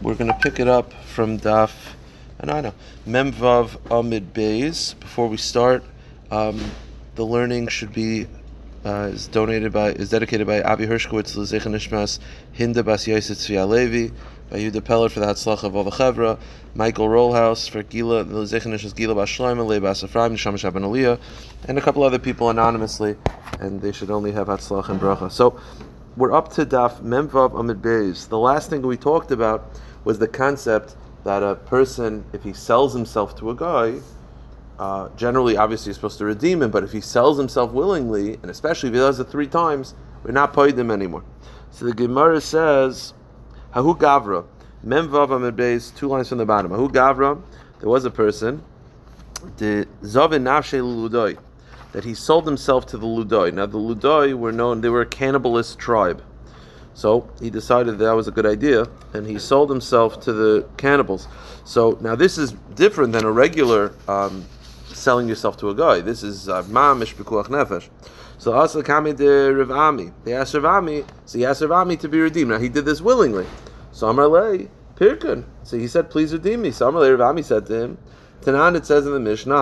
We're going to pick it up from Daf, and I know, Memvav Amid Beis. Before we start, um, the learning should be uh, is donated by is dedicated by Avi Hershkowitz Lezechan Nishmas Hinda Bas Yosef Levi by Yuda Peller for the Hatzlach of all the Chevra, Michael Rollhouse for Gila Lezechan Nishmas Gila Bas Shloim Le Bas Ephraim Nisham Shaban and a couple other people anonymously, and they should only have Hatzlach and Bracha. So we're up to Daf Memvav Amid Beis. The last thing we talked about was the concept that a person, if he sells himself to a guy, uh, generally, obviously, he's supposed to redeem him, but if he sells himself willingly, and especially if he does it three times, we're not paid him anymore. So the Gemara says, Hahu Gavra, Memvav Amid Beis, two lines from the bottom. Hahu Gavra, there was a person, the Zavin Nafshe Ludoi, that he sold himself to the Ludoi. Now, the Ludoi were known, they were a cannibalist tribe. So he decided that was a good idea, and he sold himself to the cannibals. So now this is different than a regular um, selling yourself to a guy. This is mamish b'kuach nefesh. So also kami de Rav Ami. They asked Rav Ami, so he asked Rav Ami to be redeemed. Now he did this willingly. So Amar lei pirkun. So he said, please redeem me. So Rav said to him, Tanan it says in the Mishnah,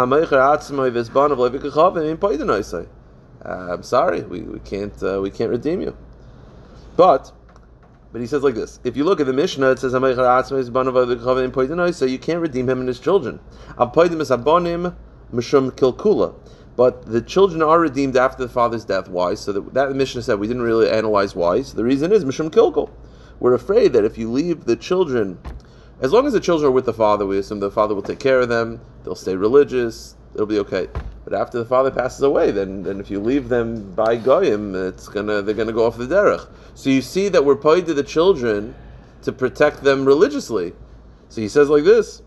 uh, I'm sorry, we, we can't uh, we can't redeem you. But but he says like this: If you look at the Mishnah, it says so you can't redeem him and his children. But the children are redeemed after the father's death. Why? So that, the Mishnah said we didn't really analyze why. So the reason is Mishum Kilkul. We're afraid that if you leave the children, as long as the children are with the father, we assume the father will take care of them. They'll stay religious. It'll be okay. But after the father passes away, then, then if you leave them by goyim, it's gonna they're gonna go off the derech. So you see that we're paid to the children to protect them religiously. So he says like this.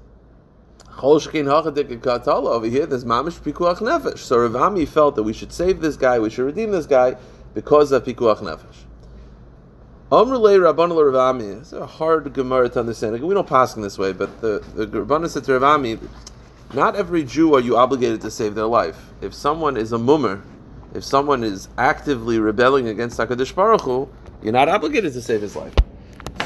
Over here, there's mamish pikuach nefesh. So Ravami felt that we should save this guy, we should redeem this guy because of pikuach nefesh. Amrulay Rabban Ravami. It's a hard Gemara to understand. We don't pass in this way, but the the Rabban said to Ravami, not every Jew are you obligated to save their life. If someone is a mummer, if someone is actively rebelling against Hakadosh Baruch Hu, you're not obligated to save his life.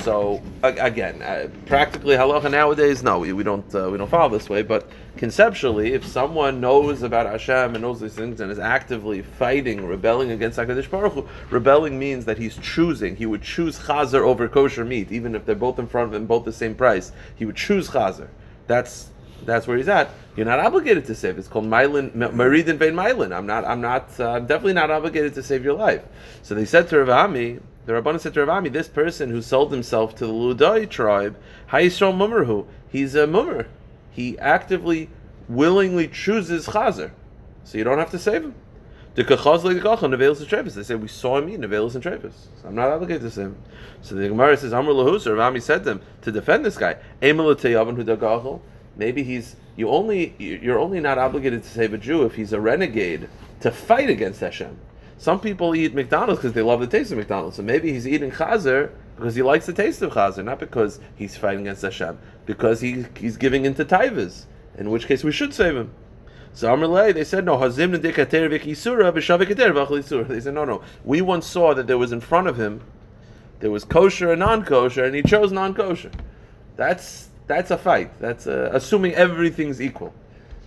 So again, uh, practically halacha nowadays, no, we, we don't uh, we don't follow this way. But conceptually, if someone knows about Hashem and knows these things and is actively fighting, rebelling against Hakadosh Baruch Hu, rebelling means that he's choosing. He would choose chazer over kosher meat, even if they're both in front of him, both the same price. He would choose chazer. That's that's where he's at. You're not obligated to save. It's called Mylin, Maridin Vein Mylin. I'm not, I'm not, uh, I'm definitely not obligated to save your life. So they said to Ravami, the Rabbanah said to Ravami, this person who sold himself to the Ludai tribe, Hayisrael Mummerhu, he's a mummer. He actively, willingly chooses Chazer. So you don't have to save him. The They say we saw him eat Nevelis and Travis. So I'm not obligated to save him. So the Gemara says, Amr Lahus, Ravami said to him to defend this guy. Maybe he's you only you're only not obligated to save a Jew if he's a renegade to fight against Hashem. Some people eat McDonald's because they love the taste of McDonald's. So maybe he's eating chazer because he likes the taste of chazer, not because he's fighting against Hashem, because he, he's giving into taivas. In which case, we should save him. So Amrlay, they said no. Hazim They said no, no. We once saw that there was in front of him, there was kosher and non-kosher, and he chose non-kosher. That's that's a fight. That's uh, assuming everything's equal,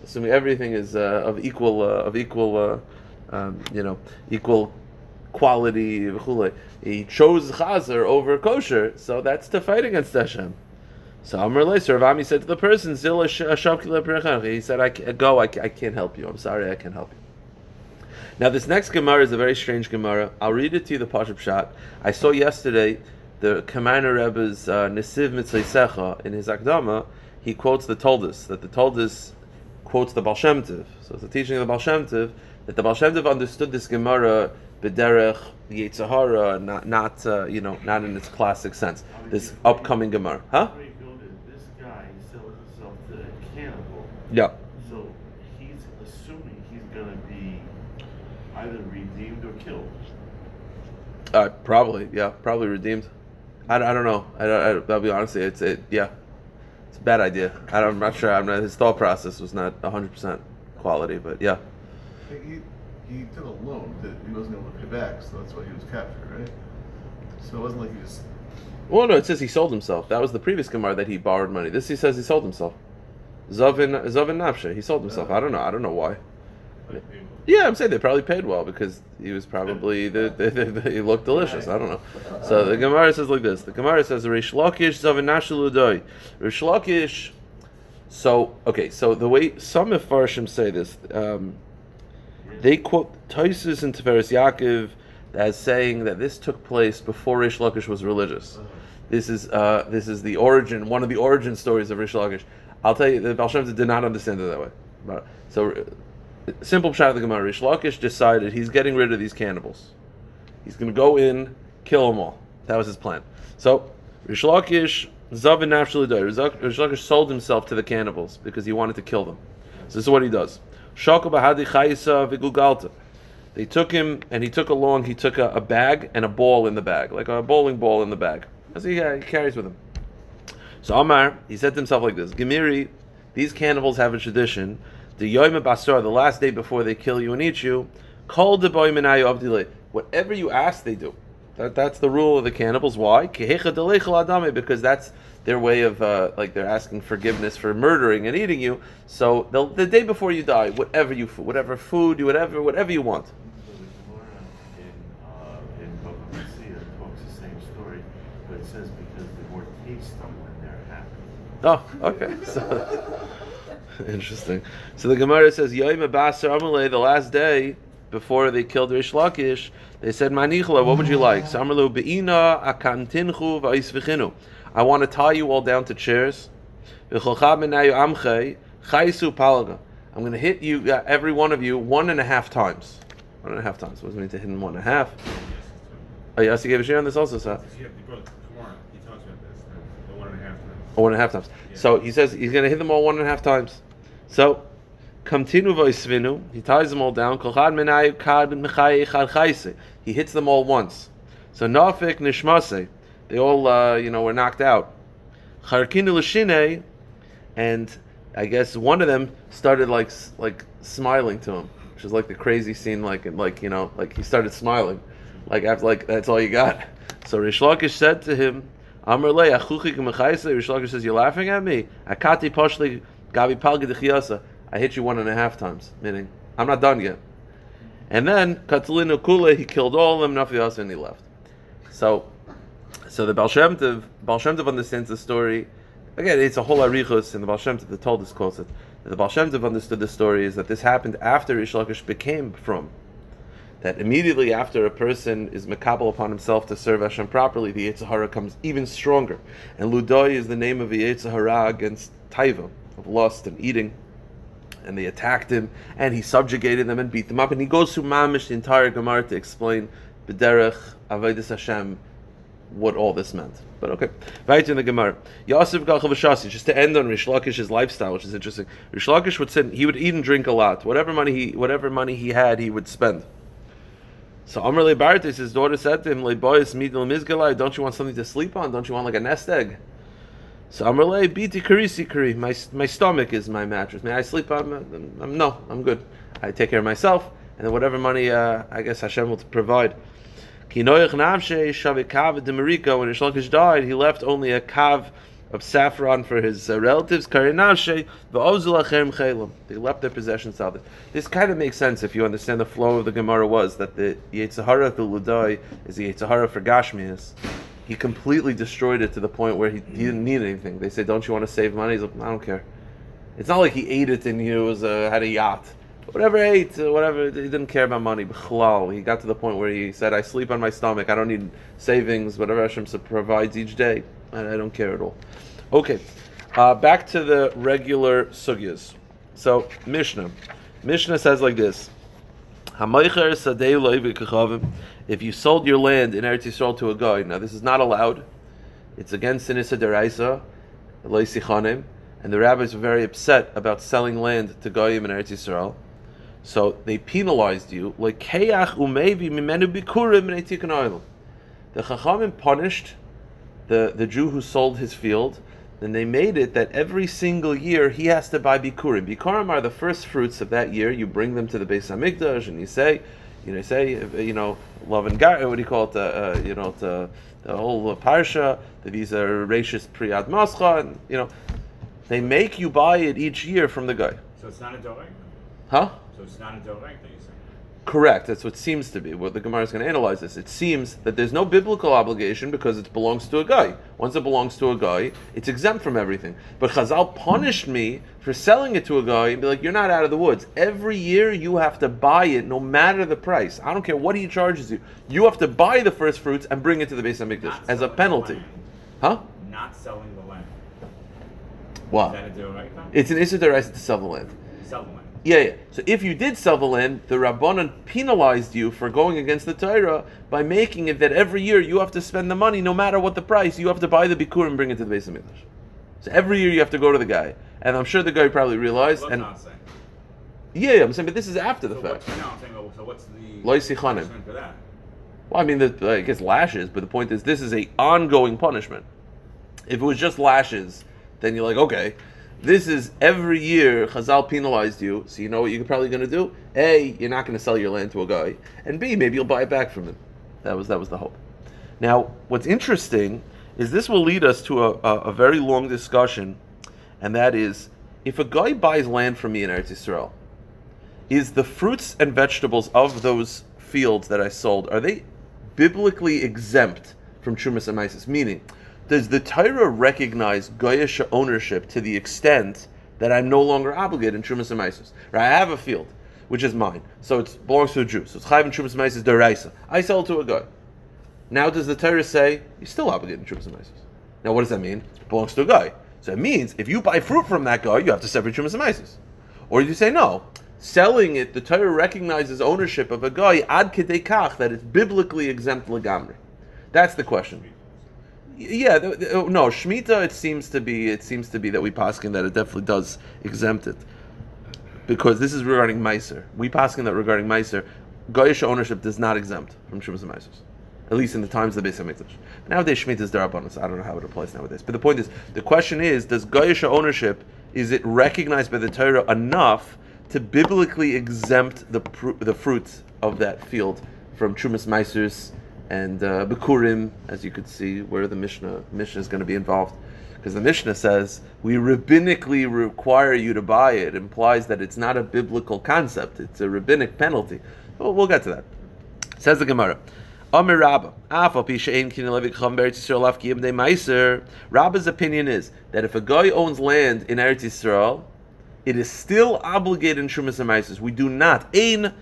assuming everything is uh, of equal uh, of equal, uh, um, you know, equal quality. He chose chazer over kosher, so that's to fight against Hashem. So Amr Leiser Ravami said to the person, He said, I "Go, I, I can't help you. I'm sorry, I can't help you." Now this next Gemara is a very strange Gemara. I'll read it to you the Pashup shot. I saw yesterday the Komarna Rebbe's uh, Nesiv Mitzvah in his Akdama, he quotes the Toldus, that the Toldus quotes the Baal Shem. So it's a teaching of the Baal Shem that the Baal Shem understood this Gemara b'derech Yetzahara, not, not uh, you know, not in its classic sense. This upcoming Gemara. Huh? This guy sells himself to a cannibal. Yeah. So he's assuming he's going to be either redeemed or killed. Uh, probably, yeah, probably redeemed. I, I don't know. I, I, will be honest. It's it. Yeah, it's a bad idea. I am not sure. I'm not, his thought process was not 100 percent quality, but yeah. He, he took a loan that he wasn't going to pay back, so that's why he was captured, right? So it wasn't like he just Well, no, it says he sold himself. That was the previous Gemara that he borrowed money. This he says he sold himself. Zavin Zavin Nafshe. He sold himself. I don't know. I don't know why. Yeah, I'm saying they probably paid well because he was probably the, the, the, the- he looked delicious. I don't know. So the Gemara says like this. The Gemara says Rish Lakish Zavin Nashuludoi. Rish Lakish. So okay, so the way some Mefarshim say this, um, they quote Toisus and Tiferes Yaakov as saying that this took place before Rish Lakish was religious. This is uh, this is the origin, one of the origin stories of Rish Lakish. I'll tell you, the Baal did not understand it that way. So, simple pshat of the Gemara: Rish Lakish decided he's getting rid of these cannibals. He's going to go in, kill them all. That was his plan. So, Rish Lakish, Zavin Nafshalidoy, Rish Lakish sold himself to the cannibals because he wanted to kill them. So this is what he does. They took him, and he took along. He took a, a bag and a ball in the bag, like a bowling ball in the bag. What he, uh, he carries with him. So Amar, he said to himself like this: Gemiri, these cannibals have a tradition. The Yom Basar, the last day before they kill you and eat you, call the boy of delay. Whatever you ask, they do. That, that's the rule of the cannibals. Why? Kehecha deleichel adame, Because that's their way of uh, like they're asking forgiveness for murdering and eating you. So the day before you die, whatever you whatever food, you whatever whatever you want. So in, in Bava talks the same story, but it says because they're more tasty when they're happy. Oh, okay. So interesting. So the Gemara says Yom Basar Amalei, the last day before they killed Rish Lakish, they said Manichla, what would you like? Samarlu Beina Akantinchu Va'isvichinu. I want to tie you all down to chairs. V'cholcha menayu amchei chaisu palaga. I'm going to hit you, uh, every one of you, one and a half times. One and a half times. What does it mean to hit him one and a half? Oh, yes, he gave a share on this also, sir. Yeah, he talks about this, the, one and a half times. Or one and a half times. So he says he's going to hit them all one and a half times. So, kamtinu v'isvinu, he ties them all down. He hits them all once. So nafik nishmase, they all uh, you know were knocked out. Charkinu and I guess one of them started like like smiling to him, which is like the crazy scene, like like you know like he started smiling, like after like that's all you got. So Rish Lakish said to him, Amr le achuchi k'mechaisa. Rish Lakish says, "You're laughing at me." Akati poshli gabi d'chiyasa. I hit you one and a half times, meaning I'm not done yet. And then Katalinu Kule, he killed all of them, Nafiyasa, and he left. So, so the Baal Shem Tov, understands the story. Again, it's a whole arichus, and the Baal Shem Tov told us quotes it. The Baal Shem Tov understood the story is that this happened after Rish Lakish became from. That immediately after a person is makabel upon himself to serve Hashem properly, the Yitzhahara comes even stronger. And Ludoi is the name of the Yitzhahara against Taiva, of lust and eating and they attacked him, and he subjugated them and beat them up. And he goes through Mamish, the entire Gemara, to explain B'derech Avodas Hashem what all this meant. But okay, right in the Gemara. Yosef Gachav Shasi, just to end on Rish Lakish's lifestyle, which is interesting. Rish Lakish would say he would eat and drink a lot. Whatever money he, whatever money he had, he would spend. So Amr Lebartis, his daughter said to him, Lebois Midil Mizgalai, don't you want something to sleep on? Don't you want like a nest egg? So Amrle, biti karisi kari. My my stomach is my mattress. May I sleep on? I'm, I'm, no, I'm good. I take care of myself, and then whatever money uh, I guess Hashem will provide. When Ishlakish died, he left only a kav of saffron for his uh, relatives. They left their possessions out. This kind of makes sense if you understand the flow of the Gemara was that the Yetzirah the Ludai is the Yetzirah for Gashmias he completely destroyed it to the point where he, he didn't need anything. They said, "Don't you want to save money?" He's like, "I don't care." It's not like he ate it and he was uh, had a yacht. Whatever he ate, uh, whatever he didn't care about money. He got to the point where he said, "I sleep on my stomach. I don't need savings. Whatever Hashem provides each day, I, I don't care at all." Okay, uh, back to the regular sugyas. So Mishnah, Mishnah says like this. Hamaycher sadei. If you sold your land in Eretz Yisrael to a guy, now this is not allowed. It's against Sinisa Deraisa, Loisichanim, and the rabbis were very upset about selling land to Goyim in Eretz Yisrael. So they penalized you like. The Chachamim punished the, the Jew who sold his field, then they made it that every single year he has to buy bikurim. Bikurim are the first fruits of that year. You bring them to the Beis Hamikdash and you say, You know, say you know love and gar. What do you call it? Uh, uh, you know, the, the whole parsha. That these are racist priyad mascha, and you know, they make you buy it each year from the guy. So it's not a dorek? Huh? So it's not a dorek that you say? Correct. That's what seems to be. What the Gemara is going to analyze this. It seems that there's no biblical obligation because it belongs to a guy. Once it belongs to a guy, it's exempt from everything. But Chazal punished me for selling it to a guy and be like, "You're not out of the woods. Every year you have to buy it, no matter the price. I don't care what he charges you. You have to buy the first fruits and bring it to the Beis Hamikdash Not as a penalty." Huh? Not selling the land. Wow. That a dorek? It's an issue to sell the land. Sell the land. Yeah, yeah. So if you did sell the land, the Rabbanan penalized you for going against the Torah by making it that every year you have to spend the money, no matter what the price. You have to buy the bikur and bring it to the Beis Hamikdash. So every year you have to go to the guy, and I'm sure the guy probably realized. What's and not saying? yeah, yeah, I'm saying, but this is after the So fact. what's, no, I'm saying, oh, so what's the punishment for that? Well, I mean, the, I guess lashes, but the point is, this is a ongoing punishment. If it was just lashes, then you're like, okay, this is every year Chazal penalized you, so you know what you're probably going to do? A, you're not going to sell your land to a guy, and B, maybe you'll buy it back from him. That was that was the hope. Now, what's interesting is this will lead us to a, a, a very long discussion, and that is, if a guy buys land from me in Eretz Yisrael, is the fruits and vegetables of those fields that I sold are they biblically exempt from Trumas and Mises? Meaning, does the Torah recognize Goyish ownership to the extent that I'm no longer obligated in Trumas and Mises? Right? I have a field which is mine, so it belongs to a Jew. So it's Chayv and Trumas and Mises deraisa. I sell it to a guy. Now, does the Torah say you're still obligated in Trumas and Mises? Now, what does that mean? It belongs to a guy. So it means if you buy fruit from that guy, you have to separate Trumas and Mises. Or you say no. Selling it, the Torah recognizes ownership of a guy ad kedei kach that it's biblically exempt legamri. That's the question. Yeah, oh, no, Shemitah. It seems to be. It seems to be that we paskin that it definitely does exempt it, because this is regarding Meiser. We paskin that regarding Meiser, Goyish ownership does not exempt from Shumas and Meisers, at least in the times of the Beis Hamikdash. Nowadays, Shemitah is darabanas. I don't know how it applies nowadays. But the point is, the question is, does Goyish ownership is it recognized by the Torah enough to biblically exempt the pr- the fruits of that field from Trumas Meisers and uh, Bikurim, as you could see, where the Mishnah Mishnah is going to be involved, because the Mishnah says we rabbinically require you to buy it. Implies that it's not a biblical concept; it's a rabbinic penalty. Well, we'll get to that. Says the Gemara. Rabba's opinion is that if a guy owns land in Eretz Yisrael, it is still obligated in Shumas and. We do not. Kinyan.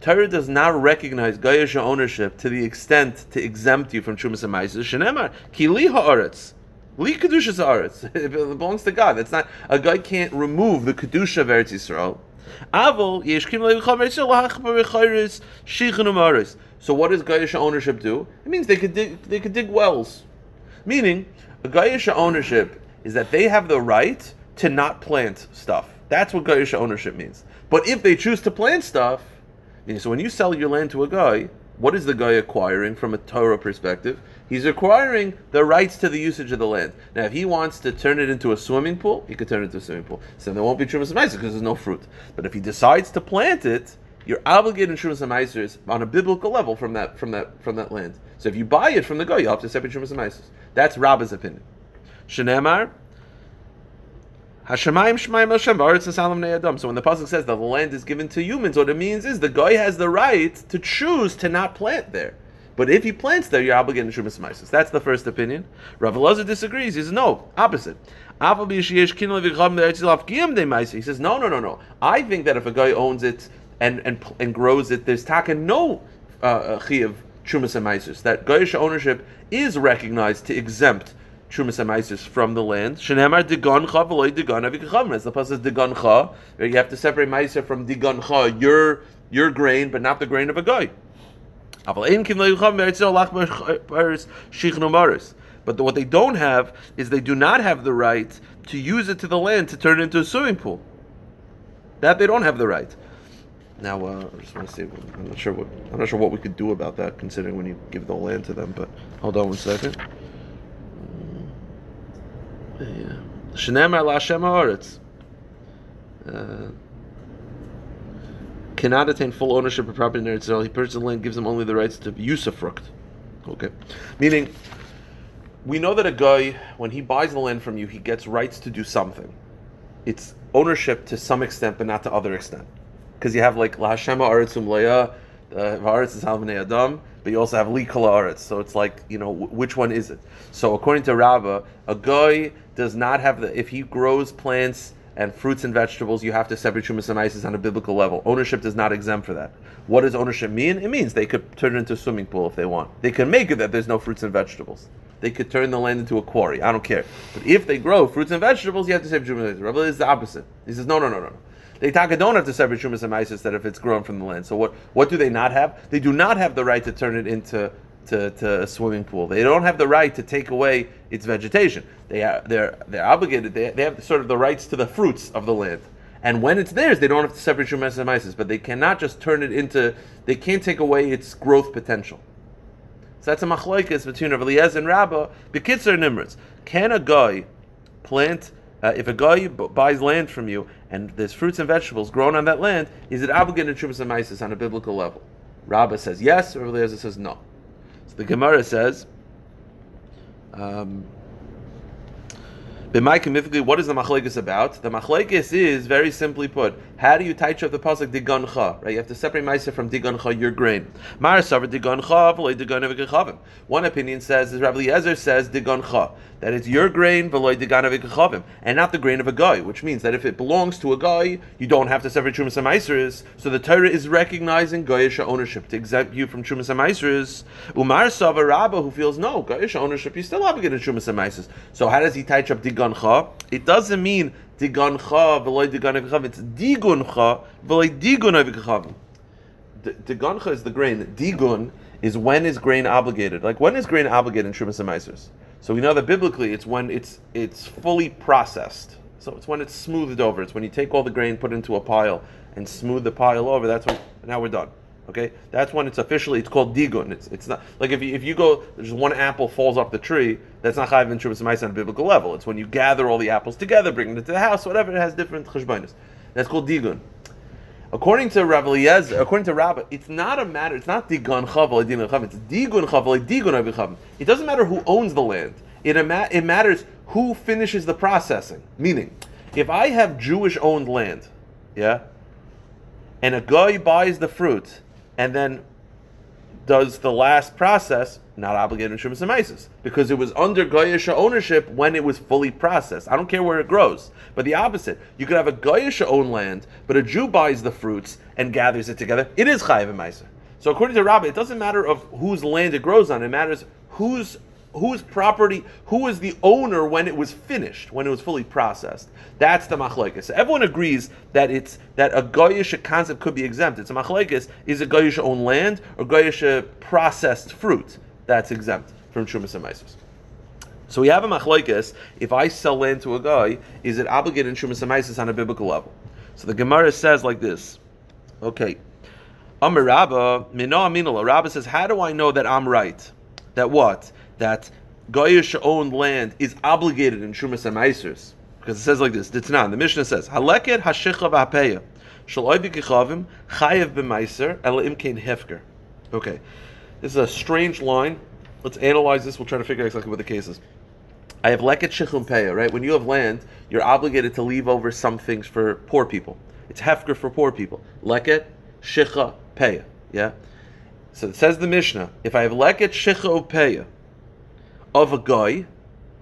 Torah does not recognize Gayish ownership to the extent to exempt you from Shumas and Meiser. Shenemar ki li ha'aretz. Li kedushas ha'aretz. It belongs to God. That's not a guy can't remove the kedusha of Eretz Yisrael. Avol levicham Yisrael umaris. So what does Gayish ownership do? It means they could dig they could dig wells. Meaning, a Gayish ownership is that they have the right to not plant stuff. That's what Gayish ownership means. But if they choose to plant stuff, so when you sell your land to a guy, what is the guy acquiring from a Torah perspective? He's acquiring the rights to the usage of the land. Now, if he wants to turn it into a swimming pool, he could turn it into a swimming pool. So there won't be Trumas and because there's no fruit. But if he decides to plant it, you're obligated Trumas Meisers on a biblical level from that from that from that land. So if you buy it from the guy, you have to separate Trumas and Meisers. That's Rabba's opinion. Shenemar, Hashemayim Shemayim Hashem Salam Adam. So when the pasuk says that the land is given to humans, what it means is the guy has the right to choose to not plant there. But if he plants there, you're obligated to Shumas Maisis. That's the first opinion. Rav Elazar disagrees. He says no, opposite. He says no, no, no, no. I think that if a guy owns it and and and grows it, there's taka no uh, chiyav Shumas and Maisis. That Goyish ownership is recognized to exempt Trumas and Maisis from the land. Shenemar digoncha v'loy digon avikachamr. As the pasuk says digoncha, you have to separate Maiser from digoncha, your your grain, but not the grain of a guy. But what they don't have is they do not have the right to use it to the land to turn it into a swimming pool. That they don't have the right. Now, uh, I just want to see. I'm not sure what I'm not sure what we could do about that, considering when you give the land to them. But hold on one second. Shenemar la Hashem haaretz. Uh, cannot attain full ownership of property in Eretz Israel. He purchases the land, gives him only the rights to fruit. Okay, meaning we know that a guy when he buys the land from you, he gets rights to do something. It's ownership to some extent, but not to other extent, because you have like lahashema aretzum leya, va'aretz is halvanei adam, but you also have li kala aretz. So it's like you know wh- which one is it? So according to Rabbah, a guy does not have the if he grows plants and fruits and vegetables, you have to separate Shumas and Isis on a biblical level. Ownership does not exempt for that. What does ownership mean? It means they could turn it into a swimming pool if they want. They can make it that there's no fruits and vegetables. They could turn the land into a quarry. I don't care. But if they grow fruits and vegetables, you have to separate Shumas and Isis. Rabbi is the opposite. He says, no, no, no, no, no. They taka don't have to separate Shumas and Isis that if it's grown from the land. So what, what do they not have? They do not have the right to turn it into to, to a swimming pool. They don't have the right to take away its vegetation. They are, they're, they're obligated, they, they have sort of the rights to the fruits of the land. And when it's theirs, they don't have to separate Shumas and Isis, but they cannot just turn it into, they can't take away its growth potential. So that's a machlokes between Rav Eliezer and Rabbah. are Nimrod. Can a guy plant, uh, if a guy buys land from you and there's fruits and vegetables grown on that land, is it obligated to Shumas and Isis on a biblical level? Rabbah says yes, Rav Eliezer says no. So the Gemara says, um, what is the machlekes about? The machlekes is very simply put. How do you touch up the pasuk digancha? Right, you have to separate ma'aser from digancha, your grain. One opinion says, as Rabbi Eliezer says, digancha that it's your grain v'loy diganav and not the grain of a guy. Which means that if it belongs to a guy, you don't have to separate trumas and ma'aseres. So the Torah is recognizing goyish ownership to exempt you from trumas and ma'aseres. Umar savar Rabba who feels no goyish ownership, you're still obligated to get a trumas and ma'aseres. So how does he touch up digancha? It doesn't mean digancha v'loy digan It's diguncha v'loy digun. Digancha is the grain. Digun is when is grain obligated. Like when is grain obligated in Shumas and Meisers? So we know that biblically it's when it's it's fully processed. So it's when it's smoothed over. It's when you take all the grain, put it into a pile, and smooth the pile over. That's when now we're done. Okay, that's when it's officially it's called digun. It's, it's not like if you, if you go there's one apple falls off the tree that's not chayiv in shumas on a biblical level. It's when you gather all the apples together, bring them to the house, whatever. It has different cheshbonis. That's called digun. According to Rav Eliezer, according to Rabbah, it's not a matter. It's not digun chav digun chav. It's digun chav digun. It doesn't matter who owns the land. It it matters who finishes the processing. Meaning, if I have Jewish owned land, yeah, and a guy buys the fruit and then does the last process, not obligated in Maisis, because it was under Goyisha ownership when it was fully processed. I don't care where it grows. But the opposite, you could have a Goyisha owned land, but a Jew buys the fruits and gathers it together. It is Chayiv. So according to Rabbi, it doesn't matter of whose land it grows on, it matters whose whose property, who is the owner when it was finished, when it was fully processed. That's the machlekes. So everyone agrees that it's that a goyish concept could be exempt. It's a machlekes. Is it goyish own land or goyish processed fruit that's exempt from shumas and meisos? So we have a machlekes. If I sell land to a guy, is it obligated in shumas and meisos on a biblical level? So the Gemara says like this. Okay. Amar Rabba, Mino Aminala. Rabba says, how do I know that I'm right? That what? That Goyish owned land is obligated in Shumas and Meisers. Because it says like this, Ditnan, the Mishnah says, Haleket hashicha v'hapeya, shal oivi kichavim, chayev b'meiser, ela imkein hefker. Okay, this is a strange line. Let's analyze this. We'll try to figure out exactly what the case is. I have leket shichum peya, right? When you have land, you're obligated to leave over some things for poor people. It's hefker for poor people. Leket, shicha, peya. Yeah? So it says the Mishnah, if I have leket shicha peya, of a guy.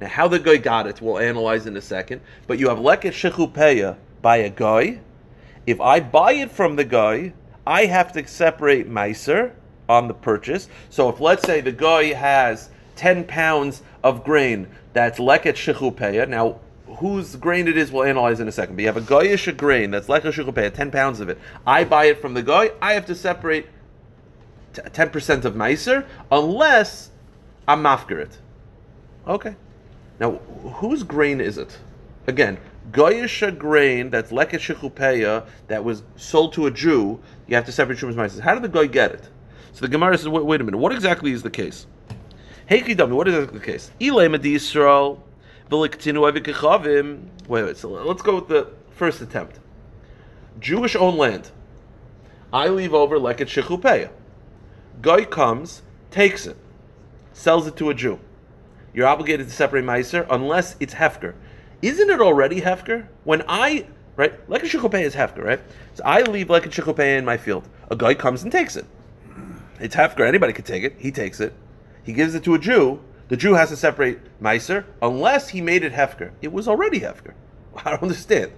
Now, how the guy got it, we'll analyze in a second. But you have leket shechupeya by a guy. If I buy it from the guy, I have to separate meiser on the purchase. So if let's say the guy has 10 pounds of grain that's leket shechupeya. Now, whose grain it is, we'll analyze in a second. But you have a goyish grain that's leket shechupeya, 10 pounds of it. I buy it from the guy. I have to separate 10% of meiser unless I'm mafker it. Okay. Now, whose grain is it? Again, goyish grain that's leket shechupeya that was sold to a Jew. You have to separate shumas ma'ases. How did the guy get it? So the Gemara says, wait, wait, a minute. What exactly is the case? Hey, Kidami, what is the case? Ilay Yisrael Wait, wait. So let's go with the first attempt. Jewish owned land. I leave over leket shechupeya. Guy comes, takes it, sells it to a Jew. You're obligated to separate meiser unless it's hefker. Isn't it already hefker? When I right, leket shechupeya is hefker, right? So I leave leket shechupeya in my field. A guy comes and takes it. It's hefker. Anybody could take it. He takes it. He gives it to a Jew. The Jew has to separate meiser unless he made it hefker. It was already hefker. I don't understand.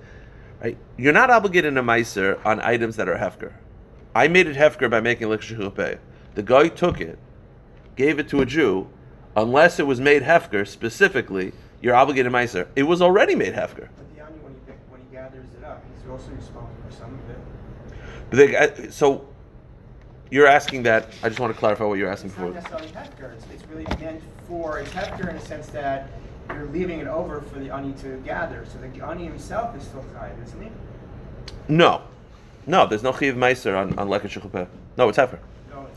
Right? You're not obligated to meiser on items that are hefker. I made it hefker by making likshupeya. The guy took it, gave it to a Jew, unless it was made hefker specifically. You're obligated meiser. It was already made hefker. But the onion, when he, pick- when he gathers it up, he's also responsible for some of it. But they, so you're asking that. I just want to clarify what you're asking It's not for. necessarily hefker. It's, it's really meant for, it's hefker in the sense that you're leaving it over for the onion to gather. So the onion himself is still chayiv, isn't he? No, no. There's no chiv meiser on on shechupeya. No, it's hefker.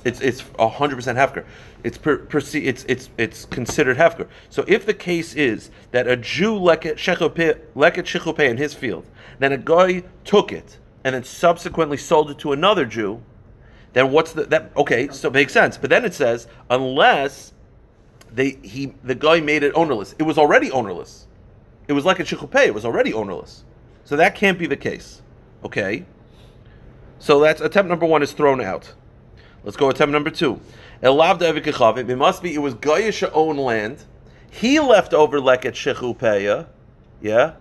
It's it's hundred percent hefker. It's per, it's it's it's considered hefker. So if the case is that a Jew leket shechupe in his field, then a guy took it and then subsequently sold it to another Jew, then what's the that? Okay, so it makes sense. But then it says unless they he the guy made it ownerless. It was already ownerless. It was like a shechupe. It was already ownerless. So that can't be the case. Okay. So that's attempt number one is thrown out. Let's go with attempt number two. Elav It must be it was Goyish own land. He left over leket shechupeya. Yeah.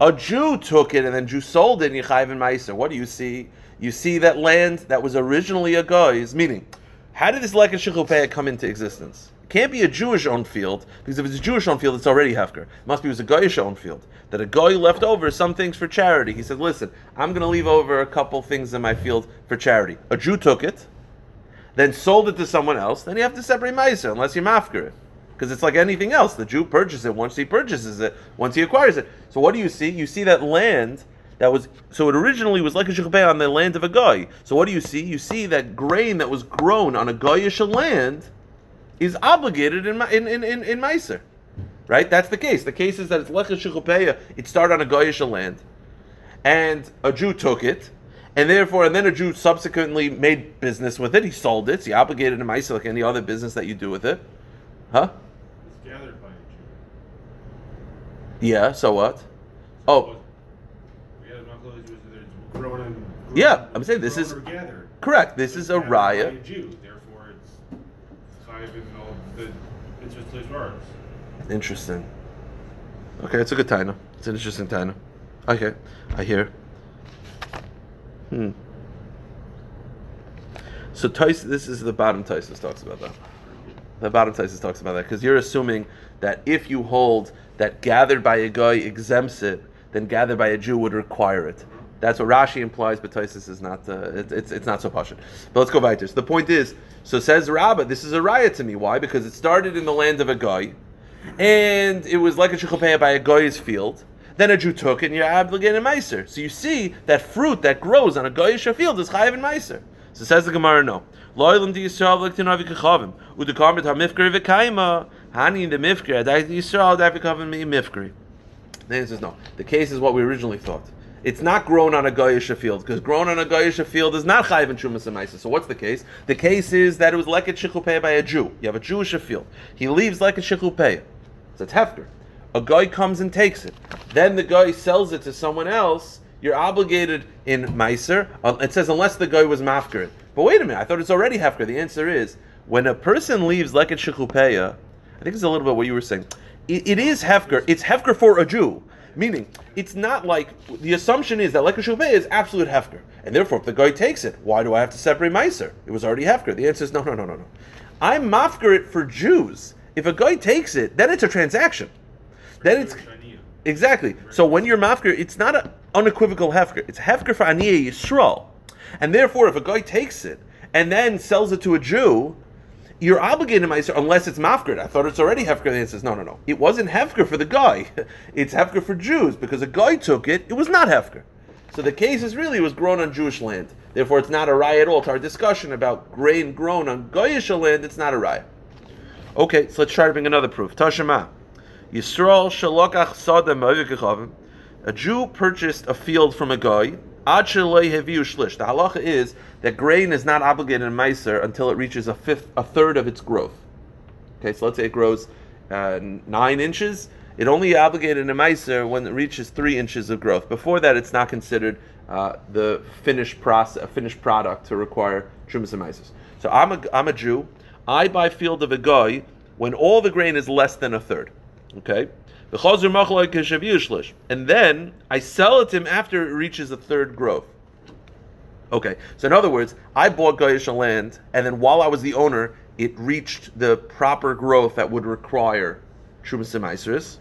A Jew took it and then Jew sold it in and Meiser. What do you see? You see that land that was originally a guy's. Meaning, how did this leket shechupeya come into existence? It can't be a Jewish owned field because if it's a Jewish owned field, it's already hefker. It must be it was a Goyish owned field that a guy left over some things for charity. He said, "Listen, I'm going to leave over a couple things in my field for charity." A Jew took it then sold it to someone else, then you have to separate Meiser unless you're mafker it. Because it's like anything else. The Jew purchases it once he purchases it, once he acquires it. So what do you see? You see that land that was so it originally was like a shechupeh on the land of a guy. So what do you see? You see that grain that was grown on a Goyish land is obligated in in in, in, in Meiser. Right? That's the case. The case is that it's lech shechupeya. It started on a Goyish land, and a Jew took it, and therefore, and then a Jew subsequently made business with it. He sold it. So he obligated him Meiser like any other business that you do with it. Huh? It's gathered by a Jew. Yeah. So what? Oh, Yeah, it's not close, it was- it's grown and- grown- Yeah, I'm saying this is- correct. This It's is a gathered by raya. a Jew, therefore it's in all the it's just his words. Interesting. Okay, it's a good taina. It's an interesting taina. Okay, I hear. Hmm. So this is the bottom Taisus talks about that. The bottom Taisus talks about that because you're assuming that if you hold that gathered by a guy exempts it, then gathered by a Jew would require it. That's what Rashi implies, but Taisus is not. Uh, it, it's it's not so passionate. But let's go back to this. The point is, so says Rabbah, this is a riot to me. Why? Because it started in the land of a guy, and it was like a shechupeh by a guy's field. Then a Jew took it, and you're obligated meiser. So you see that fruit that grows on a goyish field is chayiv and meiser. So says the Gemara, no. Loyal to Yisrael like to navi kachavim. Udekamet ha-mifkeri v'kaima. Hani the mifkeri. Adai Yisrael adai v'kavim mi mifkeri. The answer is no. The case is what we originally thought. It's not grown on a goyish field because grown on a goyish field is not chayiv and shumas and meiser. So what's the case? The case is that it was like a shechupeh by a Jew. You have a Jewish field. He leaves like a shechupeh. So it's hefker. A guy comes and takes it. Then the guy sells it to someone else. You're obligated in meiser. Uh, It says unless the guy was mafker. But wait a minute. I thought it's already hefker. The answer is when a person leaves like a shekupeya. I think it's a little bit what you were saying. It, it is hefker. It's hefker for a Jew. Meaning, it's not like the assumption is that like a shekupeya is absolute hefker, and therefore if the guy takes it, why do I have to separate meiser? It was already hefker. The answer is no, no, no, no, no. I'm mafker it for Jews. If a guy takes it, then it's a transaction. Then it's exactly. So when you're mafker, it's not an unequivocal hefker. It's hefker for aniyah yisrael, and therefore, if a guy takes it and then sells it to a Jew, you're obligated to meiser unless it's mafker. I thought it's already hefker. The answer says no, no, no. It wasn't hefker for the guy. It's hefker for Jews because a guy took it. It was not hefker. So the case is really it was grown on Jewish land. Therefore, it's not a raya at all. To our discussion about grain grown on Goyish land, it's not a raya. Okay, so let's try to bring another proof. Tashema. Yisrael shalokach sadem ma'avik kechavim. A Jew purchased a field from a guy, Ad shlish. The halacha is that grain is not obligated in meiser until it reaches a fifth, a third of its growth. Okay, so let's say it grows uh, nine inches. It only obligated in meiser when it reaches three inches of growth. Before that, it's not considered uh, the finished process, finished product to require trumas and meisers. So I'm a, I'm a Jew. I buy field of a guy when all the grain is less than a third. Okay? The. And then I sell it to him after it reaches a third growth. Okay, so in other words, I bought Goyish land, and then while I was the owner, it reached the proper growth that would require Trumas and Meisers.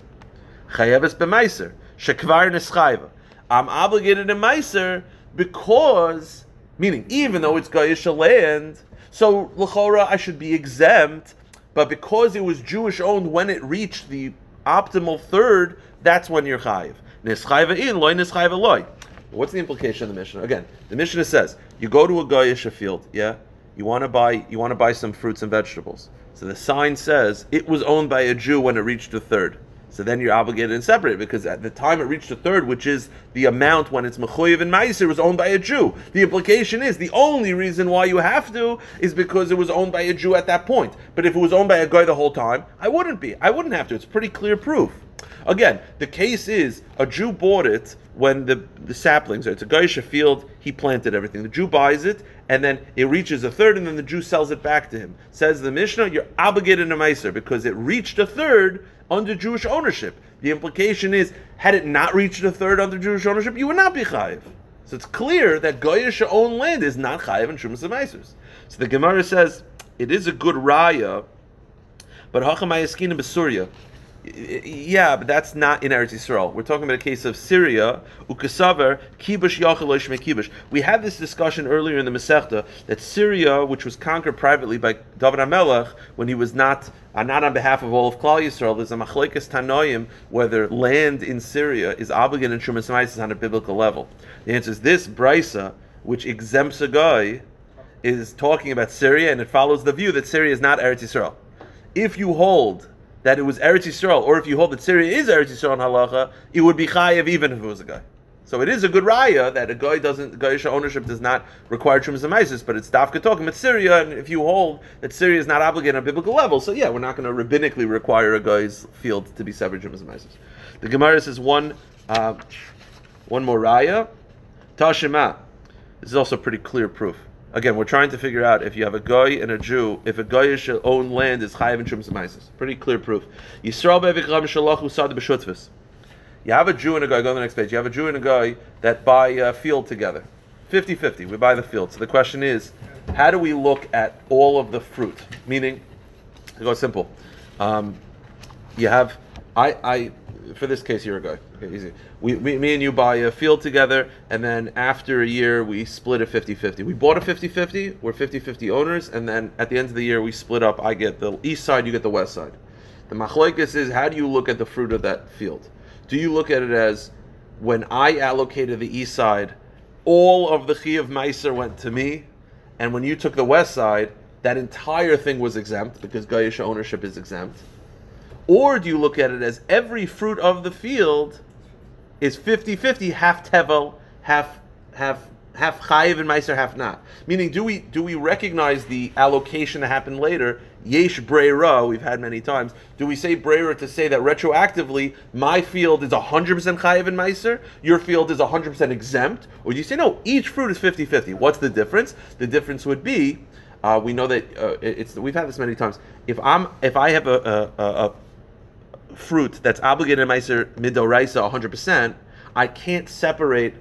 Chayeves b'meiser. Shekvar neschayva. I'm obligated in Meiser because, meaning, even though it's Goyish land, so L'chora I should be exempt, but because it was Jewish owned when it reached the optimal third, that's when you're chayiv. Neschayva in, loy neschayva loy. What's the implication of the Mishnah? Again, the Mishnah says you go to a Goyish field, yeah, you want to buy you want to buy some fruits and vegetables. So the sign says it was owned by a Jew when it reached a third. So then you're obligated and separate because at the time it reached a third, which is the amount when it's mechoyev and meiser, was owned by a Jew. The implication is the only reason why you have to is because it was owned by a Jew at that point. But if it was owned by a guy the whole time, I wouldn't be. I wouldn't have to. It's pretty clear proof. Again, the case is a Jew bought it when the, the saplings, it's a Goyisha field, he planted everything. The Jew buys it, and then it reaches a third, and then the Jew sells it back to him. Says the Mishnah, you're obligated to Meiser because it reached a third under Jewish ownership. The implication is, had it not reached a third under Jewish ownership, you would not be chayiv. So it's clear that Goyish owned land is not chayiv in Shumas and. So the Gemara says, it is a good raya, but Hachamayaskina Besurya. Yeah, but that's not in Eretz Yisrael. We're talking about a case of Syria, Ukasaver, Kibush Yachalosh Kibush. We had this discussion earlier in the Masechta that Syria, which was conquered privately by David HaMelech when he was not uh, not on behalf of all of Klal Yisrael, there's a machlekes tanoim whether land in Syria is obligated in Shumas on a biblical level. The answer is this brisa, which exempts a guy, is talking about Syria, and it follows the view that Syria is not Eretz Yisrael. If you hold that it was Eretz Yisrael, or if you hold that Syria is Eretz Yisrael in halacha, it would be chayiv even if it was a guy. So it is a good raya that a guy doesn't Goyish ownership does not require trumas but it's dafka talking about Syria, and if you hold that Syria is not obligated on a biblical level, so yeah, we're not going to rabbinically require a guy's field to be severed trumas. The Gemara says one uh, one more raya, Tashima. This is also pretty clear proof. Again, we're trying to figure out if you have a guy and a Jew, if a guy should own land is chayiv and trumas and. Pretty clear proof. Yisrael be'vikram shalachu sad b'shutfis. You have a Jew and a guy, go to the next page. You have a Jew and a guy that buy a field together. 50 50. We buy the field. So the question is, how do we look at all of the fruit? Meaning, go simple. Um, you have, I, I, for this case, guy. Okay, easy. We, we, me and you buy a field together, and then after a year, we split a 50 50. We bought a 50 50, we're 50 50 owners, and then at the end of the year, we split up. I get the east side, you get the west side. The machlokes is how do you look at the fruit of that field? Do you look at it as when I allocated the east side, all of the chi of Meiser went to me, and when you took the west side, that entire thing was exempt because Gayish ownership is exempt? Or do you look at it as every fruit of the field is 50-50, half tevel, half half half chayiv and meiser, half not? Meaning, do we do we recognize the allocation that happened later? Yesh breira, we've had many times. Do we say breira to say that retroactively my field is 100% chayiv and meiser, your field is 100% exempt? Or do you say no, each fruit is 50-50? What's the difference? The difference would be, uh, we know that uh, it's we've had this many times. If I'm if I have a, a, a, a fruit that's obligated in Meiser Midoraisa 100%, I can't separate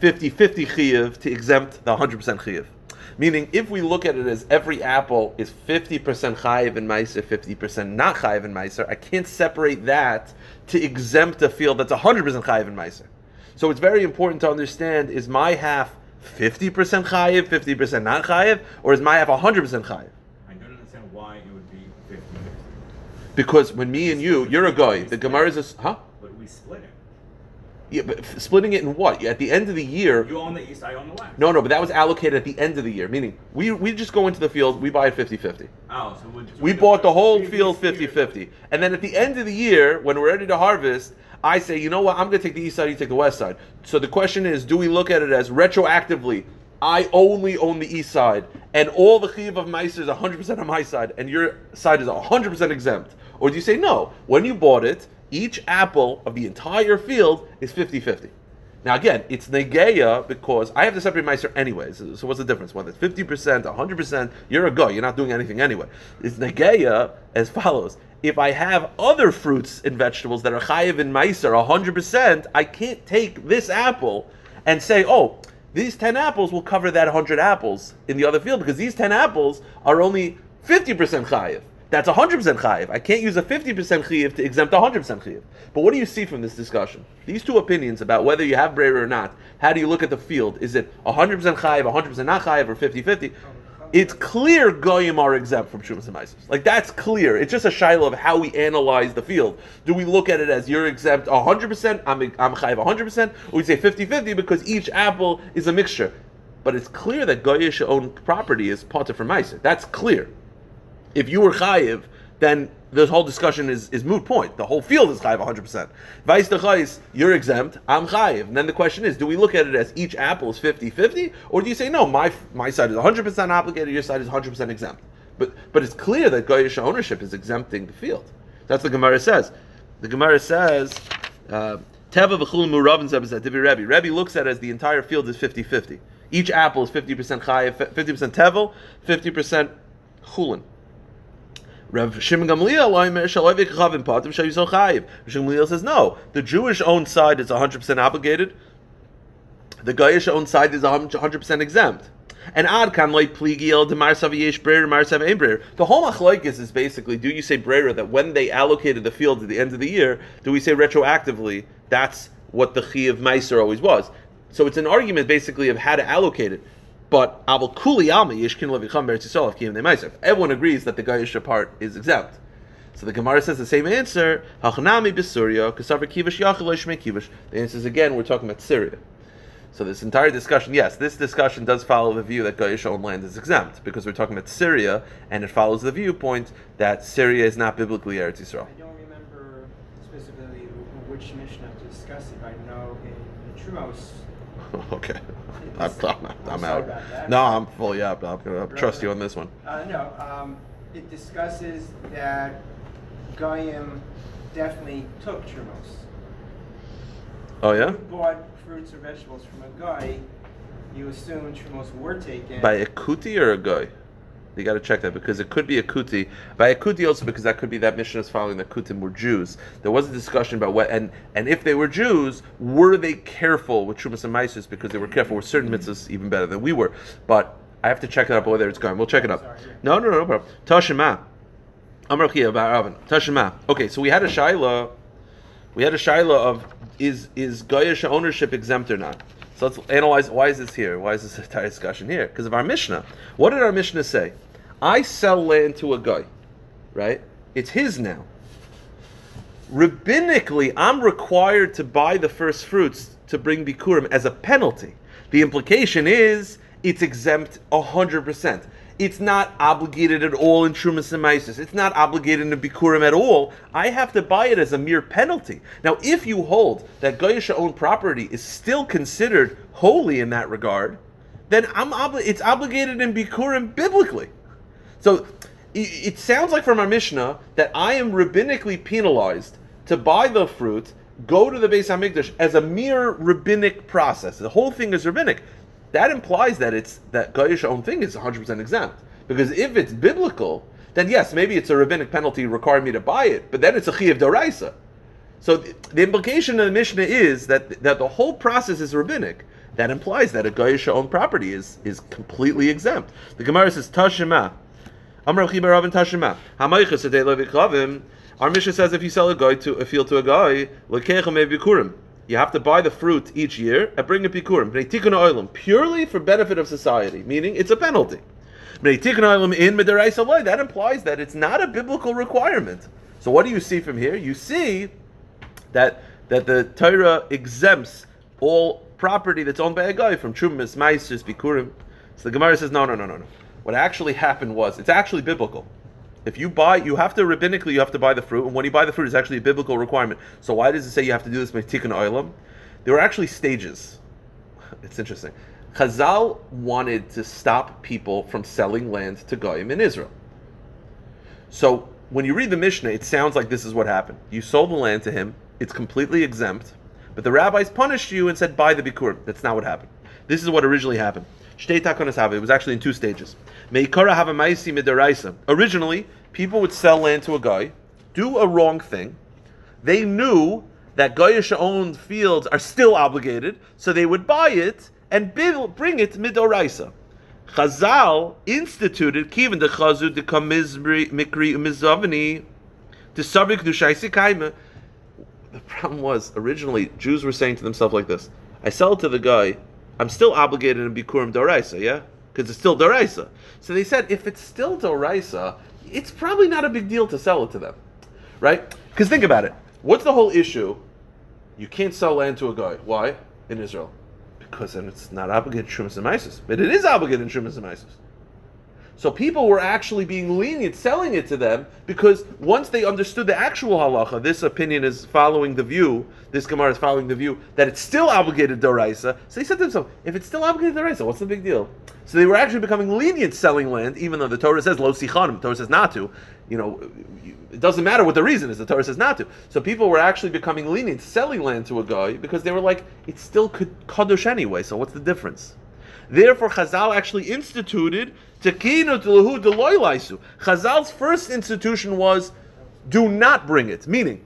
50-50 chiyuv to exempt the 100% chiyuv. Meaning, if we look at it as every apple is 50% chayiv in Meiser, 50% not chayiv in Meiser, I can't separate that to exempt a field that's 100% chayiv in Meiser. So it's very important to understand, is my half 50% chayiv, 50% not chayiv, or is my half 100% chayiv? I don't understand why it would be 50 Because when me and you, you're a guy, the Gemara is a, huh? But we split it. Yeah, but f- splitting it in what? At the end of the year, You own the east, I own the west. no, no, but that was allocated at the end of the year. Meaning, we we just go into the field, we buy it 50-50. Oh, so we, so We bought the whole field 50 50. And then at the end of the year, when we're ready to harvest, I say, you know what, I'm going to take the east side, you take the west side. So the question is, do we look at it as retroactively? I only own the east side, and all the chiv of mice is 100% on my side, and your side is 100% exempt. Or do you say, no, when you bought it, each apple of the entire field is 50 50. Now again, it's negeya because I have to separate meiser anyways. So, what's the difference? Whether it's fifty percent, hundred percent, you're a go. You're not doing anything anyway. It's negeya as follows: If I have other fruits and vegetables that are chayiv in meiser hundred percent, I can't take this apple and say, oh, these ten apples will cover that hundred apples in the other field because these ten apples are only fifty percent chayiv. That's 100% chayiv. I can't use a 50% chayiv to exempt 100% chayiv. But what do you see from this discussion? These two opinions about whether you have brera or not, how do you look at the field? Is it 100% chayiv, 100% not chayiv, or 50-50? It's clear goyim are exempt from shumas and meisos. Like that's clear. It's just a shiloh of how we analyze the field. Do we look at it as you're exempt 100%, I'm, I'm chayiv 100%, or we say 50-50 because each apple is a mixture? But it's clear that goyish own property is potter from meiser. That's clear if you were chayiv, then this whole discussion is, is moot point. The whole field is chayiv 100%. Vice the chayis, you're exempt, I'm chayiv. And then the question is, do we look at it as each apple is 50-50? Or do you say, no, my my side is 100% obligated, your side is 100% exempt? But but it's clear that goyish ownership is exempting the field. That's what the Gemara says. The Gemara says, uh, Teva v'chul muravin Rebbe. Rebbe looks at it as the entire field is 50-50. Each apple is 50% chayiv, 50% tevel, 50% chulin. Rav Shimon Gamliel says no. The Jewish owned side is 100% obligated. The Goyish owned side is 100% exempt. And ad kan like pligiel de marsav yesh brer marsav ein brer. The whole machlokes is basically: Do you say brera that when they allocated the field at the end of the year, do we say retroactively that's what the chi of meiser always was? So it's an argument basically of how to allocate it. But aval kuli alma yishkin levicham beretz yisrael of kiyim meiser. Everyone agrees that the Goyish part is exempt. So the Gemara says the same answer. Hachanami b'Syria kasavar kivish yachal shmei kivish. The answer is again we're talking about Syria. So this entire discussion, yes, this discussion does follow the view that Goyish owned land is exempt because we're talking about Syria, and it follows the viewpoint that Syria is not biblically Eretz Yisrael. I don't remember specifically wh- which Mishnah to discuss it. I know in, in Trumos, okay, I'm, I'm, I'm out. No, I'm fully up. I'm gonna trust you on this one. uh, no, um, it discusses that Goyim definitely took Trumos. Oh yeah, If you bought fruits or vegetables from a guy, you assume Trumos were taken. by a kuti or a guy. You got to check that because it could be a kuti. By a kuti also because that could be that mission is following that kutim were Jews. There was a discussion about what and and if they were Jews, were they careful with trumas and maisus because they were careful with certain mitzvahs even better than we were. But I have to check it up whether it's going. We'll check it up. Sorry, yeah. No, no, no, no problem. Tashima. Amar Chia Bar Avin. Tashima. Okay, so we had a shaila. We had a shaila of is is Goyish ownership exempt or not? So let's analyze why is this here? Why is this entire discussion here? Because of our Mishnah. What did our Mishnah say? I sell land to a guy, right? It's his now. Rabbinically, I'm required to buy the first fruits to bring Bikurim as a penalty. The implication is it's exempt 100%. It's not obligated at all in Trumas Mises. It's not obligated in Bikurim at all. I have to buy it as a mere penalty. Now, if you hold that Goyisha owned property is still considered holy in that regard, then I'm obli- it's obligated in Bikurim biblically. So it sounds like from our Mishnah that I am rabbinically penalized to buy the fruit, go to the Beis Hamikdash as a mere rabbinic process. The whole thing is rabbinic. That implies that it's that Goyish own thing is 100% exempt. Because if it's biblical, then yes, maybe it's a rabbinic penalty requiring me to buy it, but then it's a chiyav doraisa. So th- the implication of the Mishnah is that that the whole process is rabbinic. That implies that a Goyish owned property is is completely exempt. The Gemara says Tashima. Our Mishnah says if you sell a guy to a field to a guy. You have to buy the fruit each year and bring a bikurim. Purely for benefit of society, meaning it's a penalty. That implies that it's not a biblical requirement. So what do you see from here? You see that that the Torah exempts all property that's owned by a guy from Trumas, Maisis, Bikurim. So the Gemara says, no, no, no, no, no. What actually happened was, it's actually biblical. If you buy, you have to rabbinically, you have to buy the fruit, and when you buy the fruit, it's actually a biblical requirement. So why does it say you have to do this by tikkun oilam? There were actually stages. It's interesting. Chazal wanted to stop people from selling land to goyim in Israel. So when you read the Mishnah, it sounds like this is what happened. You sold the land to him; it's completely exempt, but the rabbis punished you and said buy the bikurim. That's not what happened. This is what originally happened. Shtei it was actually in two stages. Meikara have a maisi midaraisa. Originally, people would sell land to a guy, do a wrong thing. They knew that Goyish owned fields are still obligated, so they would buy it and bring it midoraisa. Chazal instituted kiven de chazu de kamizri mikri dushaisi. The problem was originally Jews were saying to themselves like this: I sell it to the guy, I'm still obligated in bikurim doraisa, yeah, because it's still doraisa. So they said if it's still doraisa, it's probably not a big deal to sell it to them, right? Because think about it. What's the whole issue? You can't sell land to a guy. Why? In Israel. Because then it's not obligated in Shumas and Mises. But it is obligated in Shumas and Mises. So people were actually being lenient, selling it to them, because once they understood the actual halacha, this opinion is following the view, this Gemara is following the view, that it's still obligated doraisa. So they said to themselves, if it's still obligated doraisa, what's the big deal? So they were actually becoming lenient selling land, even though the Torah says lo sichanim, the Torah says not to. You know, it doesn't matter what the reason is, the Torah says not to. So people were actually becoming lenient selling land to a guy because they were like, it still could kadosh anyway, so what's the difference? Therefore, Chazal actually instituted tekinu telahu deloylaisu. Chazal's first institution was do not bring it, meaning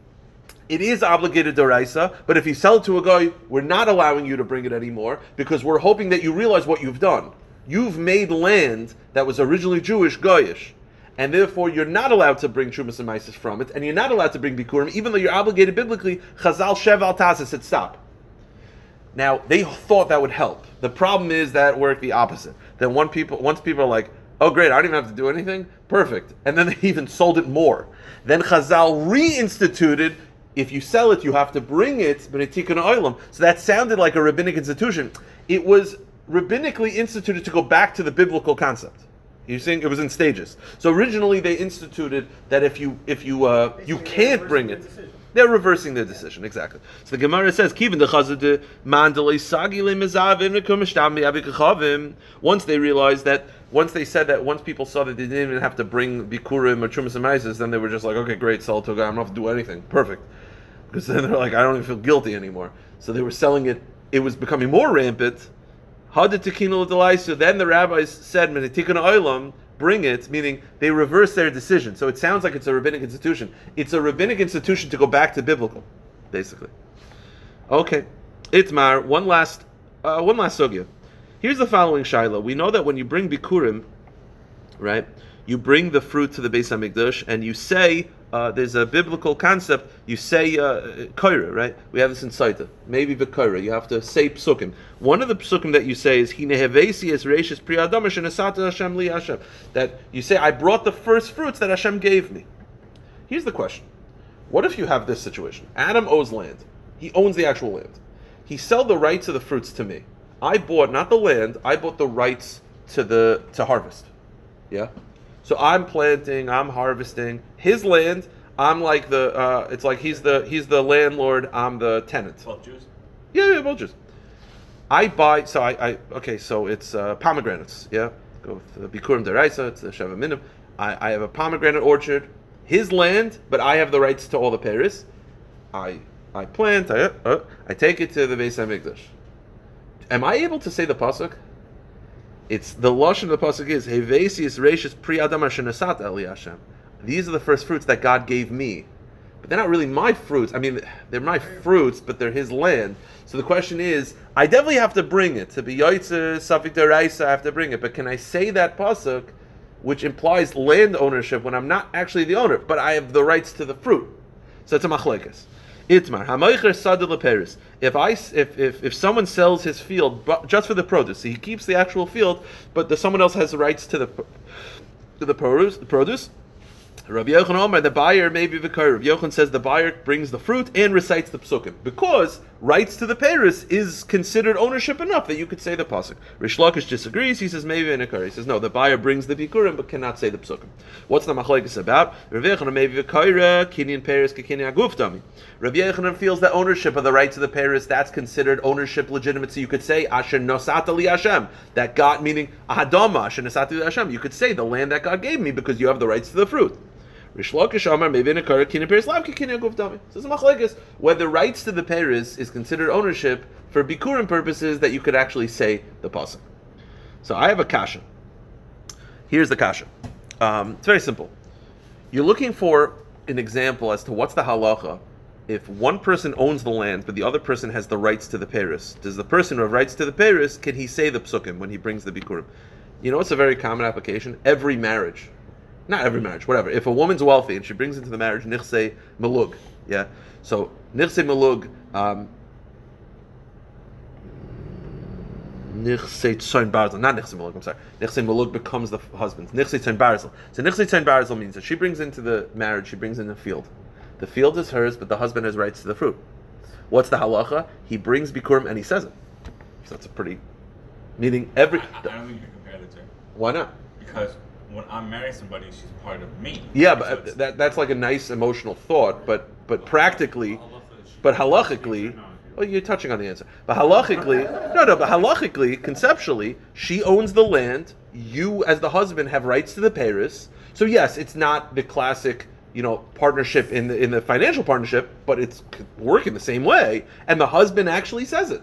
it is obligated doraisa, but if you sell it to a guy, we're not allowing you to bring it anymore because we're hoping that you realize what you've done. You've made land that was originally Jewish, Goyish, and therefore you're not allowed to bring Trumas and Mises from it, and you're not allowed to bring Bikurim, even though you're obligated biblically. Chazal Shev al Tasa said stop. Now they thought that would help. The problem is that worked the opposite. Then one people once people are like, oh great, I don't even have to do anything, perfect, and then they even sold it more. Then Chazal reinstituted. If you sell it, you have to bring it, tikkun oilam. So that sounded like a rabbinic institution. It was rabbinically instituted to go back to the biblical concept. You're saying it was in stages. So originally they instituted that if you if you uh, you can't bring it, they're reversing their decision exactly. So the Gemara says, "Kiven the chazad mandalei sagile mezavim nekum Once they realized that, once they said that, once people saw that they didn't even have to bring bikurim or trumas and maises, then they were just like, "Okay, great, a guy. I'm not to do anything. Perfect." Because then they're like, "I don't even feel guilty anymore." So they were selling it. It was becoming more rampant. Then the rabbis said. Bring it, meaning they reverse their decision. So it sounds like it's a rabbinic institution. It's a rabbinic institution to go back to biblical, basically. Okay, Itmar. One last, uh, one last sugya. Here's the following shaila. We know that when you bring bikurim, right, you bring the fruit to the Beis Hamikdash, and you say uh, there's a biblical concept. You say uh, right? We have this in Saita. Maybe v'koira. You have to say psukim. One of the psukim that you say is hinehevesi es reishis priyadamish and Hashem li Hashem. That you say, I brought the first fruits that Hashem gave me. Here's the question: What if you have this situation? Adam owes land. He owns the actual land. He sell the rights of the fruits to me. I bought not the land. I bought the rights to the to harvest. Yeah. So I'm planting, I'm harvesting his land. I'm like the. Uh, it's like he's the he's the landlord. I'm the tenant. Both Jews. Yeah, yeah, both Jews. I buy. So I. I okay. So it's uh, pomegranates. Yeah. Go with the Bikurim Deraisa. It's the Sheva Minim. I, I have a pomegranate orchard. His land, but I have the rights to all the peris. I I plant. I uh, I take it to the Beis Hamikdash. Am I able to say the pasuk? It's the lashon of the pasuk is Hevesius Reishis Pri Adam Hashanasat Eli Hashem. These are the first fruits that God gave me, but they're not really my fruits. I mean, they're my fruits, but they're His land. So the question is, I definitely have to bring it to be Yoitze Safik Deraisa. I have to bring it, but can I say that pasuk, which implies land ownership when I'm not actually the owner, but I have the rights to the fruit? So it's a machlekes. Itmar hamoicher sadil peris. If I if, if if someone sells his field just for the produce, he keeps the actual field, but the, someone else has the rights to the to the produce. The produce. Rabbi Yochanan Omer, the buyer may be vikar. Rabbi Yochanan says the buyer brings the fruit and recites the psukim because rights to the peris is considered ownership enough that you could say the pasuk. Rish Lakish disagrees. He says maybe in He says no, the buyer brings the bikurim but cannot say the psukim. What's the machlekes about? Be. Kinyan peris kinyan aguftami. Rabbi Yochanan feels that ownership of the rights of the Paris that's considered ownership legitimacy. You could say asher nosata li Hashem that God meaning ahadama asher nosata li Hashem. You could say the land that God gave me because you have the rights to the fruit. Rish Lakish Amar maybe in a kara kina peris lav kina guf dami. So it's machlekes whether rights to the peris is considered ownership for bikurim purposes that you could actually say the pasuk. So I have a kasha. Here's the kasha. Um, it's very simple. You're looking for an example as to what's the halacha if one person owns the land but the other person has the rights to the peris. Does the person who has rights to the peris can he say the psukim when he brings the bikurim? You know, it's a very common application. Every marriage, not every marriage, whatever. If a woman's wealthy and she brings into the marriage nichse malug, yeah. So nichse malug, um, nichse tzoin barzel, not nichse malug. I'm sorry. Nichse malug becomes the husband's nichse tzoin barzel. So nichse tzoin barzel means that she brings into the marriage, she brings in the field. The field is hers, but the husband has rights to the fruit. What's the halacha? He brings bikurim and he says it. So that's a pretty, meaning every. I, I don't think you can compare the two Why not? because when I'm marrying somebody, she's part of me. Yeah, So but that that's like a nice emotional thought, but but practically, but halachically, well, you're touching on the answer. But halachically, no, no, but halachically, conceptually, she owns the land. You, as the husband, have rights to the peris. So yes, it's not the classic, you know, partnership in the in the financial partnership, but it's working the same way, and the husband actually says it.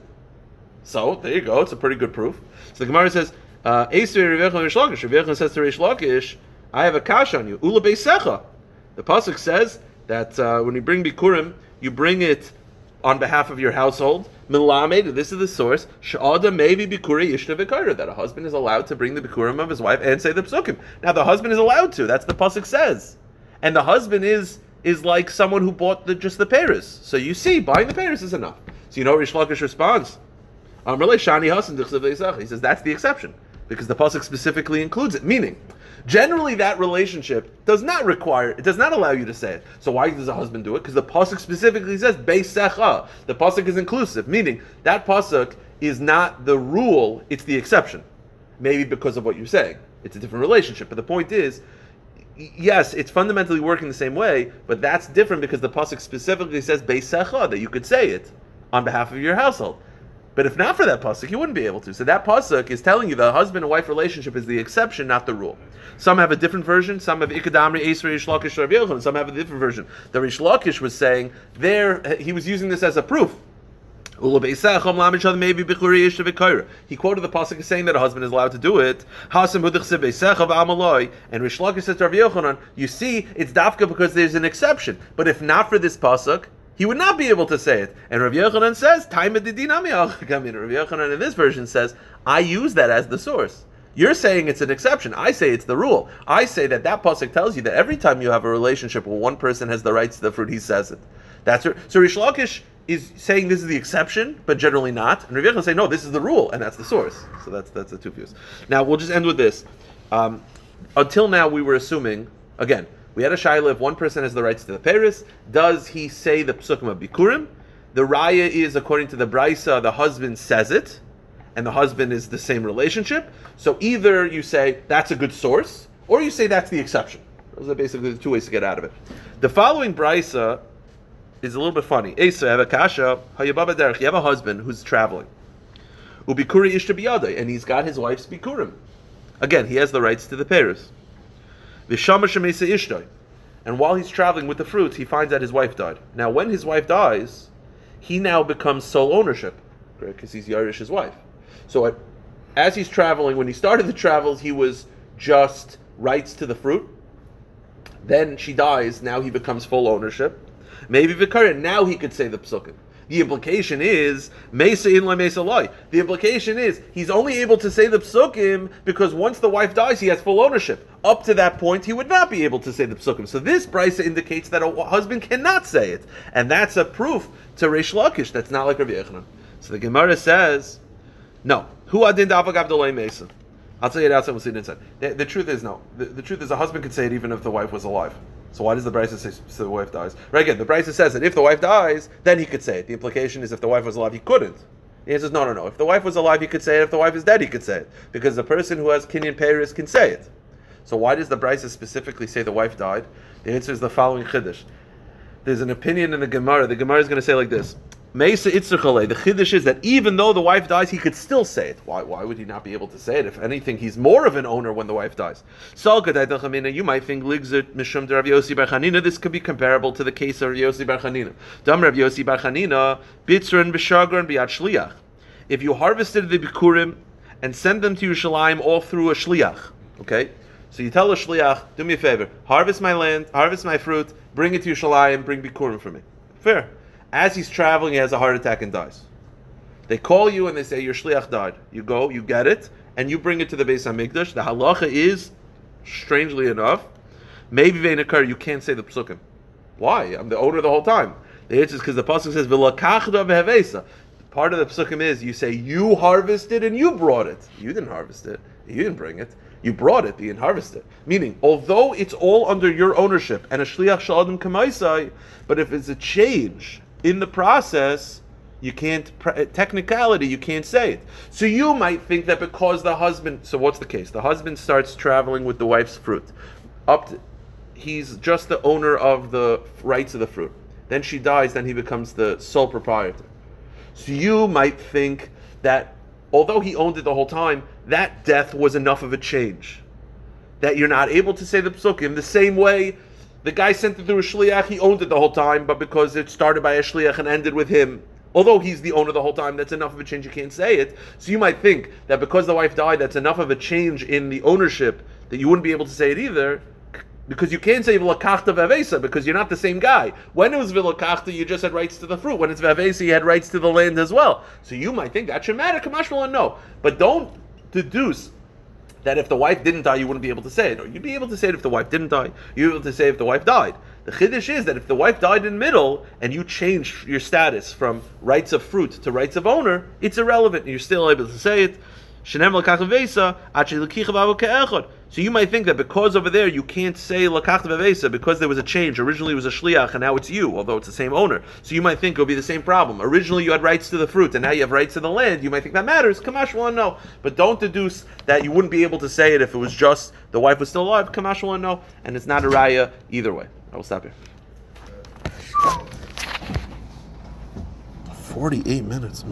So there you go. It's a pretty good proof. So the Gemara says, uh, "Eisvei Rav Yochanan Rish Lakish." Rav says to Rish Lakish, "I have a kash on you. Ula beisecha." The pasuk says that uh, when you bring bikurim, you bring it on behalf of your household. Milamed, this is the source. Sha'ada maybe bikuri yishna that a husband is allowed to bring the bikurim of his wife and say the psukim. Now the husband is allowed to. That's the pasuk says, and the husband is is like someone who bought the, just the peris. So you see, buying the peris is enough. So you know Rish Lakish responds. Um. He says that's the exception because the pasuk specifically includes it. Meaning, generally, that relationship does not require, it does not allow you to say it. So why does a husband do it? Because the pasuk specifically says Beisecha. The pasuk is inclusive, meaning that pasuk is not the rule; it's the exception. Maybe because of what you're saying, it's a different relationship. But the point is. Yes, it's fundamentally working the same way, but that's different because the pasuk specifically says that you could say it on behalf of your household. But if not for that pasuk, you wouldn't be able to. So that pasuk is telling you the husband and wife relationship is the exception, not the rule. Some have a different version. Some have ikadamri esrei Rish Lakish Rav Yochanan. Some have a different version. The Rish Lakish was saying there he was using this as a proof. He quoted the pasuk as saying that a husband is allowed to do it. And Rish Lakish says to Rav Yochanan, you see, it's dafka because there's an exception. But if not for this pasuk, he would not be able to say it. And Rav Yochanan says, "Time didinami al Rav Yochanan in this version says, I use that as the source. You're saying it's an exception. I say it's the rule. I say that that pasuk tells you that every time you have a relationship where one person has the rights to the fruit, he says it. That's r- so. Rish Lakish is saying this is the exception, but generally not. And Rav Yochanan say no, this is the rule, and that's the source. So that's that's the two views. Now we'll just end with this. Um, until now, we were assuming again. We had a shaila if one person has the rights to the peris, does he say the psukim of Bikurim? The raya is according to the Brisa, the husband says it, and the husband is the same relationship. So either you say that's a good source, or you say that's the exception. Those are basically the two ways to get out of it. The following Brisa is a little bit funny. Esa, have a kasha. You have a husband who's traveling. Ubikuri ishta biyadai, and he's got his wife's bikurim. Again, he has the rights to the peris. Ishtoi. And while he's traveling with the fruits, he finds out his wife died. Now, when his wife dies, he now becomes sole ownership, because he's Yarish's wife. So, as he's traveling, when he started the travels, he was just rights to the fruit. Then she dies. Now he becomes full ownership. Maybe Vikarin. Now he could say the psukim. The implication is Mesa in Mesa. The implication is he's only able to say the psukim because once the wife dies, he has full ownership. Up to that point, he would not be able to say the psukim. So this brisa indicates that a husband cannot say it, and that's a proof to Reish Lakish. That's not like Rabbi Yochanan. So the Gemara says, no. Who adin davag Mesa? I'll tell you it outside. We'll see it inside. The, the truth is no. The, the truth is a husband could say it even if the wife was alive. So why does the Brisa say so the wife dies? Right again, the Brisa says that if the wife dies, then he could say it. The implication is if the wife was alive, he couldn't. Answer is no, no, no. If the wife was alive, he could say it. If the wife is dead, he could say it. Because the person who has kinyan peris can say it. So why does the Brisa specifically say the wife died? The answer is the following Chiddush. There's an opinion in the Gemara. The Gemara is going to say like this. Meisa Itzrachale. The Chiddush is that even though the wife dies, he could still say it. Why, why would he not be able to say it? If anything, he's more of an owner when the wife dies. You might think Mishum. This could be comparable to the case of Rav Yossi Bar Chanina. Dam Rav Yossi Bar Chanina. Bitzran B'Shagran B'Yad Shliach. If you harvested the Bikurim and send them to Yerushalayim all through a Shliach, okay? So you tell a Shliach, do me a favor, harvest my land, harvest my fruit, bring it to Yerushalayim, bring Bikurim for me. Fair. As he's traveling, he has a heart attack and dies. They call you and they say your shliach died. You go, you get it, and you bring it to the Beis Hamikdash. The halacha is, strangely enough, maybe veinakar you can't say the psukim. Why? I'm the owner the whole time. The answer is because the pasuk says v'lakachda. Part of the psukim is you say you harvested and you brought it. You didn't harvest it. You didn't bring it. You brought it. You didn't harvest it. Meaning, although it's all under your ownership and a shliach shaladim kamaisai, but if it's a change in the process, you can't technicality you can't say it. So you might think that because the husband so what's the case? The husband starts traveling with the wife's fruit. Up to, he's just the owner of the rights of the fruit. Then she dies then he becomes the sole proprietor. So you might think that although he owned it the whole time that death was enough of a change. That you're not able to say the psukim the same way the guy sent it through a shliach. He owned it the whole time, but because it started by a shliach and ended with him, although he's the owner the whole time, that's enough of a change. You can't say it. So you might think that because the wife died, that's enough of a change in the ownership that you wouldn't be able to say it either. Because you can't say vilakachta vavesa because you're not the same guy. When it was vilakachta, you just had rights to the fruit. When it's vavesa, you had rights to the land as well. So you might think that should matter. Kamashmalan, no. But don't deduce that if the wife didn't die, you wouldn't be able to say it. Or you'd be able to say it if the wife didn't die. You'd be able to say if the wife died. The chiddush is that if the wife died in middle and you change your status from rights of fruit to rights of owner, it's irrelevant. You're still able to say it. So you might think that because over there you can't say lakach because there was a change. Originally it was a shliach and now it's you, although it's the same owner. So you might think it'll be the same problem. Originally you had rights to the fruit and now you have rights to the land. You might think that matters. Kamash will no. But don't deduce that you wouldn't be able to say it if it was just the wife was still alive. Kamash will no. And it's not a raya either way. I will stop here. 48 minutes.